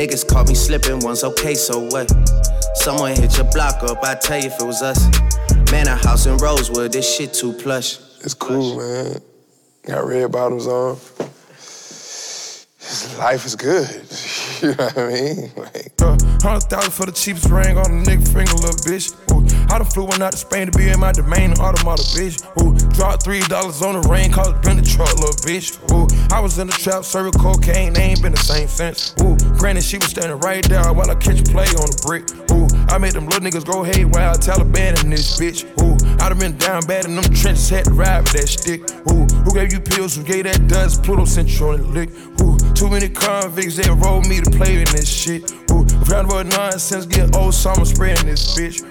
Niggas caught me slipping once, okay, so what? Someone hit your block up, I tell you if it was us. Man, a house in Rosewood, this shit too plush. It's cool, man. Got red bottoms on. Life is good. you know what I mean? Like, Hundred thousand for the cheapest ring on a nigga finger, little bitch. I done flew one out to Spain to be in my domain, automata, bitch. Ooh, dropped three dollars on the rain, cause it been the truck, little bitch. Ooh, I was in the trap, serving cocaine, they ain't been the same since. Ooh, granted, she was standing right there while I catch a play on the brick. Ooh, I made them little niggas go haywire, Taliban in this bitch. Ooh, I done been down bad in them trenches, had to ride with that stick. Ooh, who gave you pills? Who gave that dust? Pluto on the lick. Ooh, too many convicts, they rolled me to play in this shit. Ooh, round about nonsense, get old summer spraying this bitch.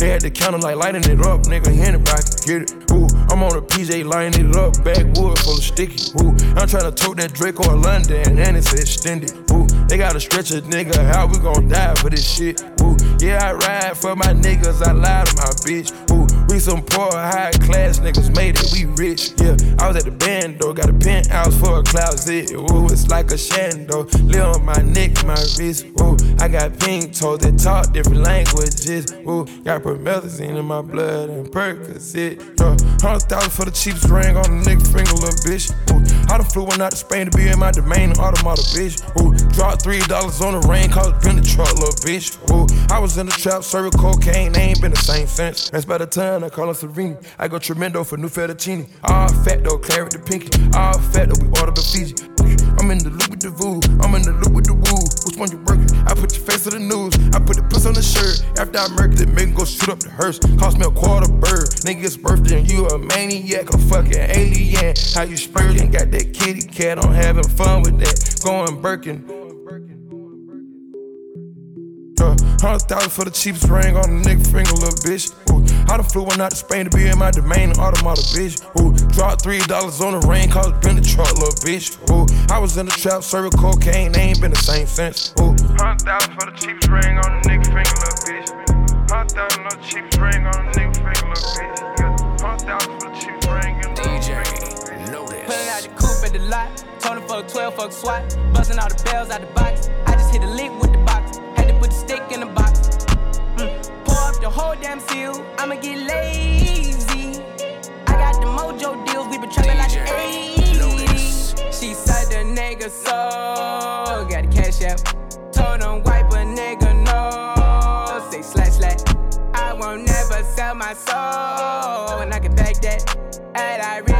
They had the counter like lighting it up, nigga, anybody can get it. Ooh, I'm on a PJ lining it up, backwood full of sticky. Ooh, I'm trying to tote that Draco in London, and it's extended. Ooh, they gotta stretch a nigga, how we gon' die for this shit? Ooh, yeah, I ride for my niggas, I lie to my bitch. Ooh, we some poor, high class niggas made it, we rich. Yeah, I was at the band though, got a penthouse for a closet. Ooh, it's like a shando, live on my neck, my wrist. Ooh, I got pink toes that talk different languages. Ooh, got promethazine in my blood and Percocet. Yeah, hundred thousand for the cheapest ring on a nigga finger, little bitch. Ooh, I done flew one out to Spain to be in my domain, automata, bitch. Ooh, dropped three dollars on the rain, cause been the truck, little bitch. Ooh, I was in the trap, serving cocaine, they ain't been the same since. That's by the time I call her Serene. I go tremendo for new fettuccine. All fat though, claret the pinky. All fat though, we order the Fiji. I'm in the loop with the voo, I'm in the loop with the woo. Which one you working? I put your face to the news. I put the puss on the shirt. After I murked it, make go shoot up the hearse. Cost me a quarter bird. Nigga's birthday and you a maniac, a fucking alien. How you spurting? Got that kitty cat, I'm having fun with that. Going Birkin. Uh, Hundred thousand for the cheapest ring on a nigga finger, little bitch. Ooh, I done flew one out to Spain to be in my domain, automata, bitch. Ooh, dropped three dollars on the rain, cause been the truck, little bitch. Ooh, I was in the trap, serving cocaine, they ain't been the same since. Ooh, hundred thousand for the cheapest ring on a nigga finger, little bitch. Hundred thousand for the cheapest ring on a nigga finger, little bitch. Yeah, hundred thousand for the cheapest ring. DJ, know this. Pulling out the coupe at the lot, told him fuck 12, fuck SWAT. Busting all the bells out the box. I just hit a lick with the box. Had to put the stick in the box. Mm. Pour up the whole damn seal. I'ma get lazy. I got the mojo deals. We been trapping like the 80s. She said the nigga so. Got the cash out. Told him wipe a nigga no. Say slash slash. I won't never sell my soul. And I can back that. And I really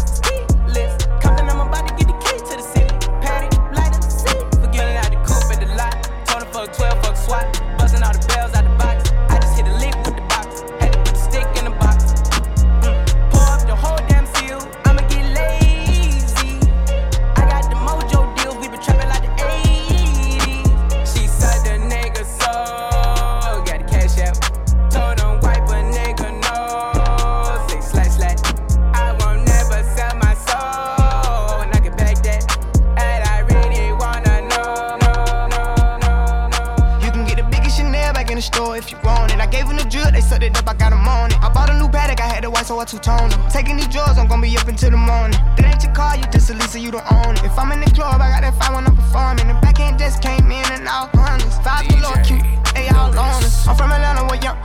the store if you want it. I gave him the drip, they sucked it up, I got him on it. I bought a new Patek, I had a white, so I two-toned it. Taking these drawers, I'm gonna be up until the morning. That ain't your car, you just a Lisa, you don't own it. If I'm in the club, I got that fire when I'm performing. The back end just came in and all harness. Five below cute, they all on us. I'm from Atlanta, where young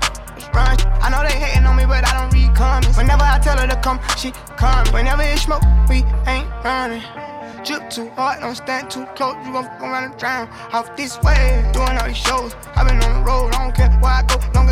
run. I know they hating on me, but I don't read comments. Whenever I tell her to come, she come. Whenever it smoke, we ain't running. Drip too hard, don't stand too close, you gon' fuck around and drown. Off this way, doing all these shows, i been on the road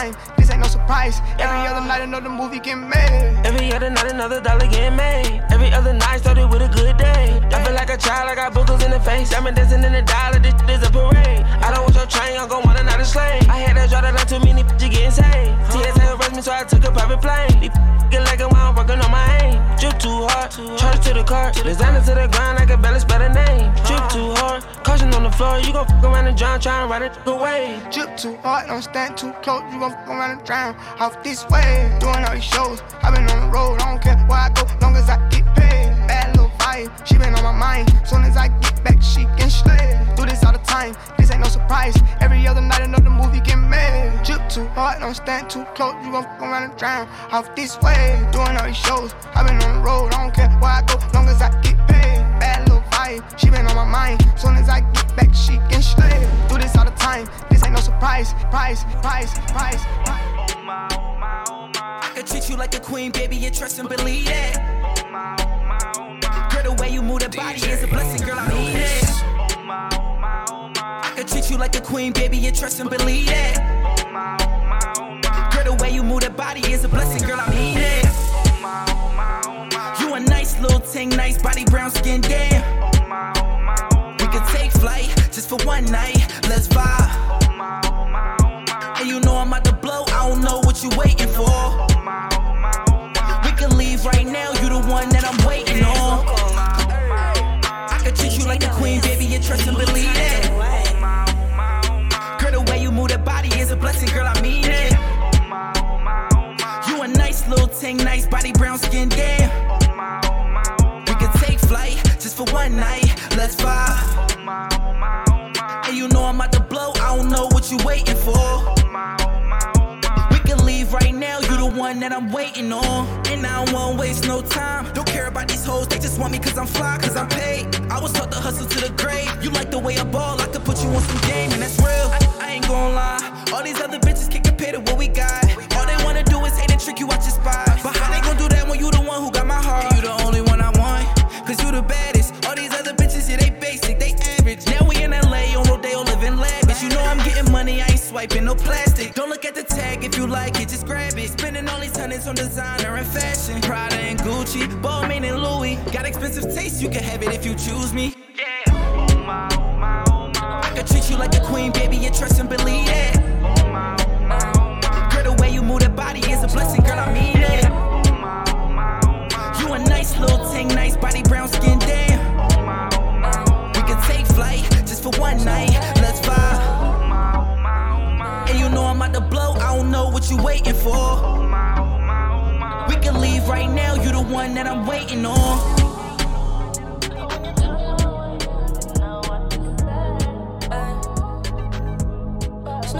Time, this ain't no surprise. Every other night, another movie get made. Every other night, another dollar get made. Every other night started with a good day. I feel like a child, I got boogers in the face. I'm dancing in the dollar, this shit is a parade. I don't want your train, I'm gon' want another slave. I had that draw that too many bitches getting saved. TSA arrest me, so I took a private plane. Hard, charge to the car. Designer to the ground, I can spell the name. Drip too hard, caution on the floor. You gon' fuck around and drown, try and ride it away. Drip too hard, don't stand too close. You gon' fuck around and drown. Off this way, doing all these shows. i been on the road, I don't care where I go, long as I get paid. Bad little vibe, she been on my mind. Soon as I get back, she can slay. Do this all the time, this Drip too hard, don't stand too close. You gon' fuck around and drown. Off this way, doing all these shows. i been on the road, I don't care where I go, long as I get paid. Bad little vibe, she been on my mind. Soon as I get back, she can slay. Do this all the time, this ain't no surprise. Price, price, price. price. I could treat you like a queen, baby, you trust and believe it. Oh my, oh my, oh my. Girl, the way you move that body is a blessing, girl, I need it. Oh my, oh my, oh my. I could treat you like a queen, baby, you trust and believe it. Body is a blessing, girl, I need it. You a nice little thing, nice body, brown skin, damn. We could take flight just for one night, let's vibe. And you know I'm about to blow, I don't know what you waiting for. We can leave right now, you the one that I'm waiting on. I could treat you like a queen, baby, you trust and believe it. Girl, the way you move that body is a blessing, girl, I mean it. Little thing, nice body, brown skin, damn. Oh my, oh my, oh my. We could take flight just for one night, let's vibe. And you know I'm about to blow, I don't know what you waiting for. Oh my, oh my, oh my. We can leave right now, you the one that I'm waiting on. And I don't wanna waste no time. Don't care about these hoes, they just want me cause I'm fly, cause I'm paid. I was taught to hustle to the grave. You like the way I ball, I could put you on some game, and that's real. I, I ain't gonna lie, all these other bitches can't compare to what we got. Trick you out your spot. But how they gon' do that when you the one who got my heart? You the only one I want, cause you the baddest. All these other bitches, yeah, they basic, they average. Now we in LA on Rodeo living lavish. You know I'm getting money, I ain't swiping no plastic. Don't look at the tag if you like it, just grab it. Spending all these hundreds on designer and fashion. Prada and Gucci, Balmain and Louis. Got expensive taste, you can have it if you choose me. Yeah, oh my, oh my, oh my. I could treat you like a queen, baby, you trust and believe it. Body is a blessing, girl, I mean it. You a nice little thing, nice body, brown skin, damn. We could take flight just for one night, let's vibe. And you know I'm about to blow, I don't know what you waiting for. We can leave right now, you the one that I'm waiting on.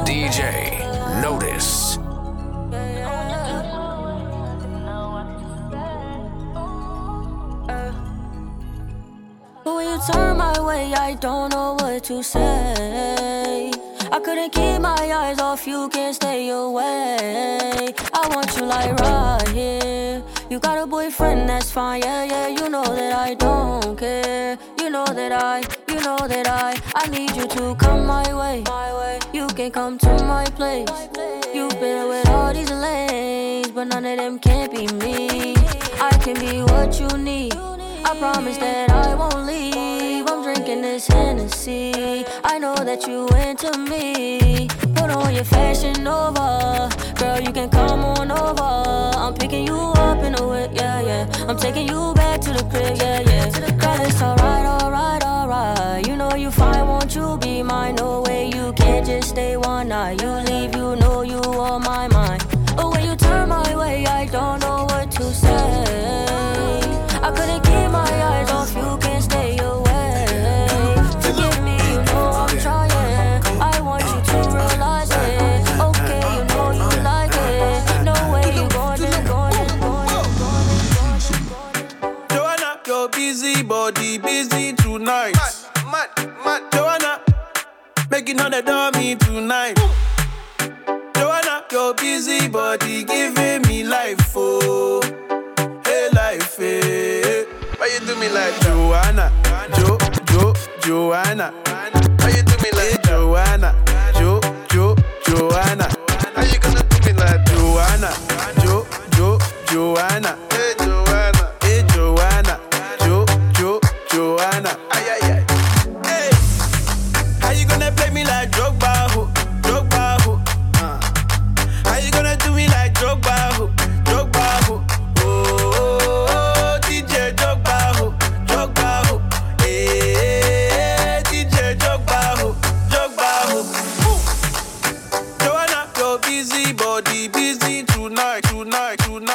DJ Turn my way, I don't know what to say. I couldn't keep my eyes off you, can't stay away. I want you like right here. You got a boyfriend, that's fine, yeah, yeah. You know that I don't care. You know that I, you know that I, I need you to come my way. You can come to my place. You've been with all these lanes, but none of them can't be me. I can be what you need. I promise that I won't leave. I'm drinking this Hennessy. I know that you into me. Put on your fashion over. Girl, you can come on over. I'm picking you up in a whip, yeah, yeah. I'm taking you back to the crib, yeah, yeah. Girl, it's alright, alright, alright. You know you fine, won't you be mine. No way you can't just stay one night. You leave, you know you on my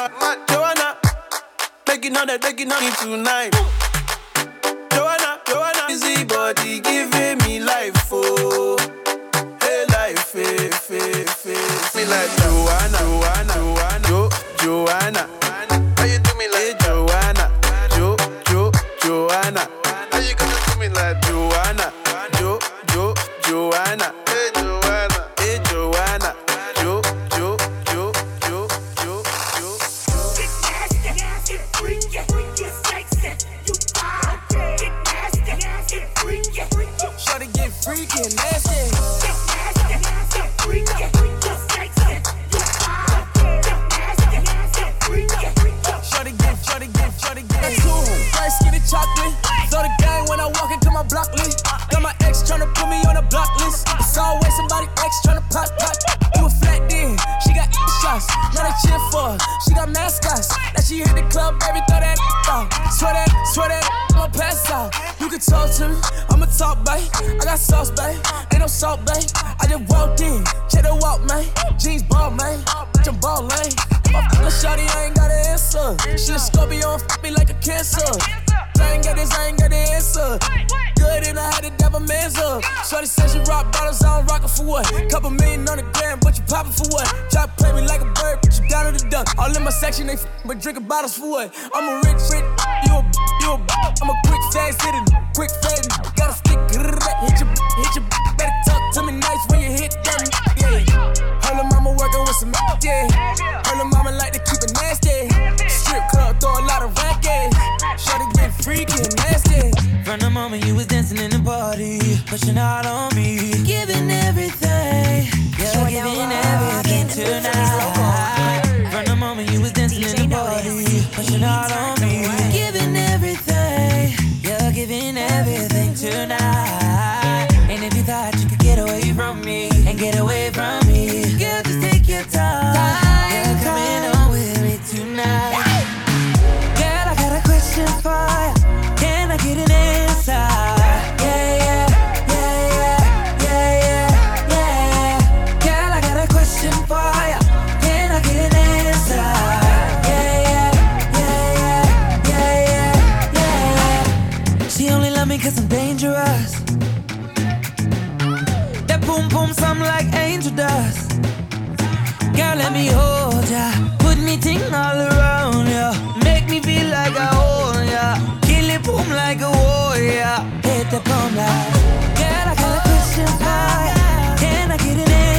tonight. Joanna, making all that, making on me tonight. Joanna, Joanna, busy body giving me life, oh, hey life, hey, hey, hey. Me like. Joanna, Joanna, Joanna, Jo, Joanna, Why you do me like? Joanna, Jo, Jo, Joanna, How you gonna do me like? Joanna, Jo, Jo, Joanna, Joanna. And nasty. Out. You can talk to me, I'ma talk, babe. I got sauce, babe. Ain't no salt, babe. I just walked in, check the walk, man. Jeans ball, man. Jump ball lane. My fucking shawty, I ain't got an answer. She a Scorpio, f me like a cancer. I ain't got this, I ain't got the answer. Good and I had dab a man's up. Shorty said she rock bottles, I don't rock it for what? Couple million on the gram, but you poppin' for what? Try to play me like a bird, but you down to the duck. All in my section, they f- but drinking bottles for what? I'm a rich, rich, you a, you a, I'm a quick, fast hitter, quick, fast, got a stick, Moment you was dancing in the party, pushing out on me, giving everything, yeah, giving everything tonight. From the moment you was dancing in the party, pushing out on me, giving everything, yeah, giving everything tonight. And if you thought you could get away from me and get away from me, girl, just take your time. Girl, let me hold ya. Put me thing all around ya. Make me feel like I own ya. Kill it, boom like a warrior. Hit the bomb like. Girl, I got a question for Can I get an answer?